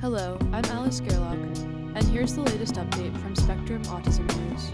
Hello, I'm Alice Gerlach, and here's the latest update from Spectrum Autism News.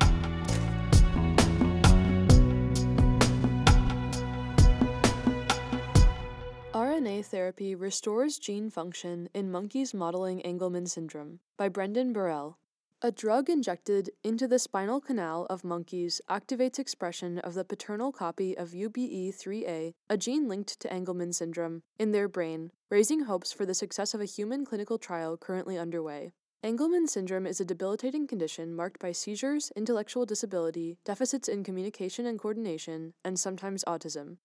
RNA therapy restores gene function in monkeys modeling Angelman syndrome by Brendan Borrell. A drug injected into the spinal canal of monkeys activates expression of the paternal copy of UBE3A, a gene linked to Angelman syndrome, in their brain, raising hopes for the success of a human clinical trial currently underway. Angelman syndrome is a debilitating condition marked by seizures, intellectual disability, deficits in communication and coordination, and sometimes autism.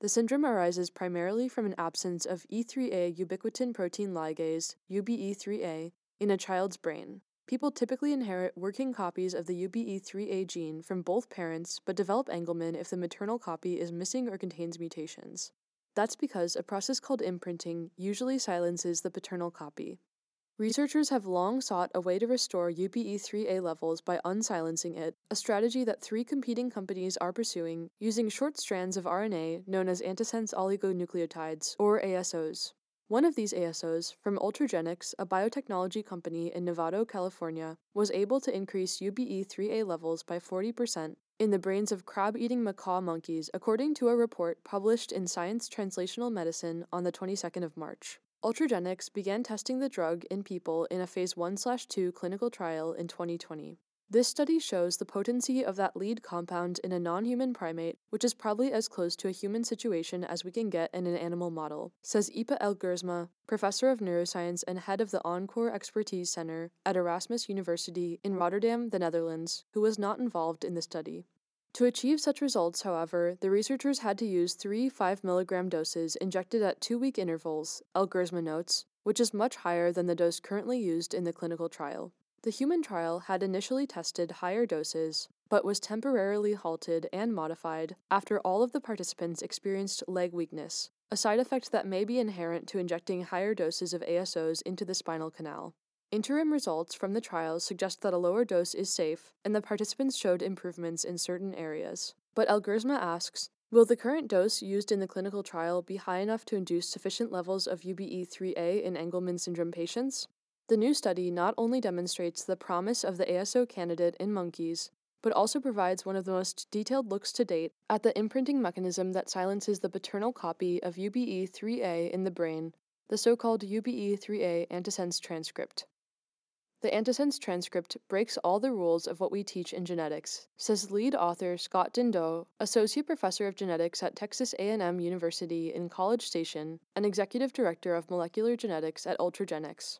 The syndrome arises primarily from an absence of E3A ubiquitin protein ligase, UBE3A, in a child's brain. People typically inherit working copies of the UBE3A gene from both parents but develop Angelman if the maternal copy is missing or contains mutations. That's because a process called imprinting usually silences the paternal copy. Researchers have long sought a way to restore UBE3A levels by unsilencing it, a strategy that three competing companies are pursuing using short strands of RNA known as antisense oligonucleotides, or ASOs. One of these ASOs, from Ultragenyx, a biotechnology company in Novato, California, was able to increase UBE3A levels by 40% in the brains of crab eating macaque monkeys, according to a report published in Science Translational Medicine on the 22nd of March. Ultragenyx began testing the drug in people in a phase 1 2 clinical trial in 2020. This study shows the potency of that lead compound in a non human primate, which is probably as close to a human situation as we can get in an animal model, says Ype Elgersma, professor of neuroscience and head of the Encore Expertise Center at Erasmus University in Rotterdam, the Netherlands, who was not involved in the study. To achieve such results, however, the researchers had to use three 5 mg doses injected at two week intervals, Elgersma notes, which is much higher than the dose currently used in the clinical trial. The human trial had initially tested higher doses, but was temporarily halted and modified after all of the participants experienced leg weakness, a side effect that may be inherent to injecting higher doses of ASOs into the spinal canal. Interim results from the trials suggest that a lower dose is safe, and the participants showed improvements in certain areas. But Elgersma asks Will the current dose used in the clinical trial be high enough to induce sufficient levels of UBE3A in Angelman syndrome patients? The new study not only demonstrates the promise of the ASO candidate in monkeys, but also provides one of the most detailed looks to date at the imprinting mechanism that silences the paternal copy of UBE3A in the brain, the so called UBE3A antisense transcript. The antisense transcript breaks all the rules of what we teach in genetics, says lead author Scott Dindot, associate professor of genetics at Texas A&M University in College Station and executive director of molecular genetics at Ultragenyx.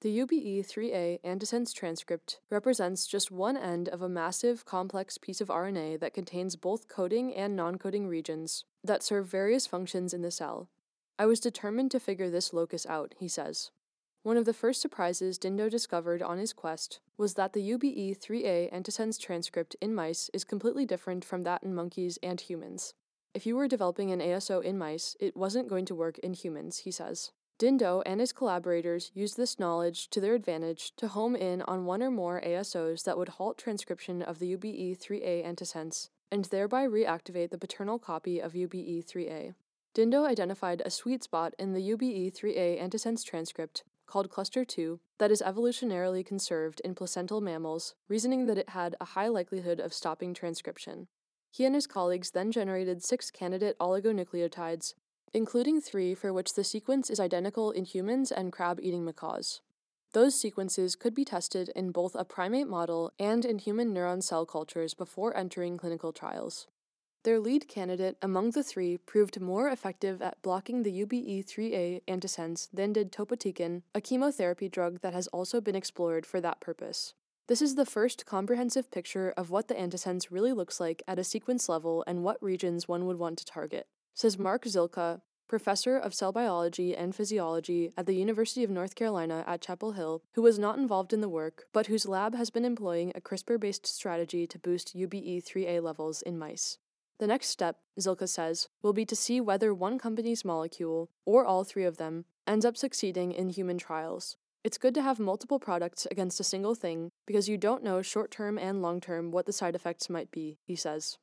The UBE3A antisense transcript represents just one end of a massive, complex piece of RNA that contains both coding and non coding regions that serve various functions in the cell. I was determined to figure this locus out, he says. One of the first surprises Dindot discovered on his quest was that the UBE3A antisense transcript in mice is completely different from that in monkeys and humans. If you were developing an ASO in mice, it wasn't going to work in humans, he says. Dindot and his collaborators used this knowledge to their advantage to home in on one or more ASOs that would halt transcription of the UBE3A antisense and thereby reactivate the paternal copy of UBE3A. Dindot identified a sweet spot in the UBE3A antisense transcript called cluster 2 that is evolutionarily conserved in placental mammals, reasoning that it had a high likelihood of stopping transcription. He and his colleagues then generated six candidate oligonucleotides including three for which the sequence is identical in humans and crab eating macaques. Those sequences could be tested in both a primate model and in human neuron cell cultures before entering clinical trials. Their lead candidate among the three proved more effective at blocking the UBE3A antisense than did topotecan, a chemotherapy drug that has also been explored for that purpose. This is the first comprehensive picture of what the antisense really looks like at a sequence level and what regions one would want to target says Mark Zylka, professor of cell biology and physiology at the University of North Carolina at Chapel Hill, who was not involved in the work, but whose lab has been employing a CRISPR based strategy to boost UBE3A levels in mice. The next step, Zilka says, will be to see whether one company's molecule, or all three of them, ends up succeeding in human trials. It's good to have multiple products against a single thing because you don't know short term and long term what the side effects might be, he says.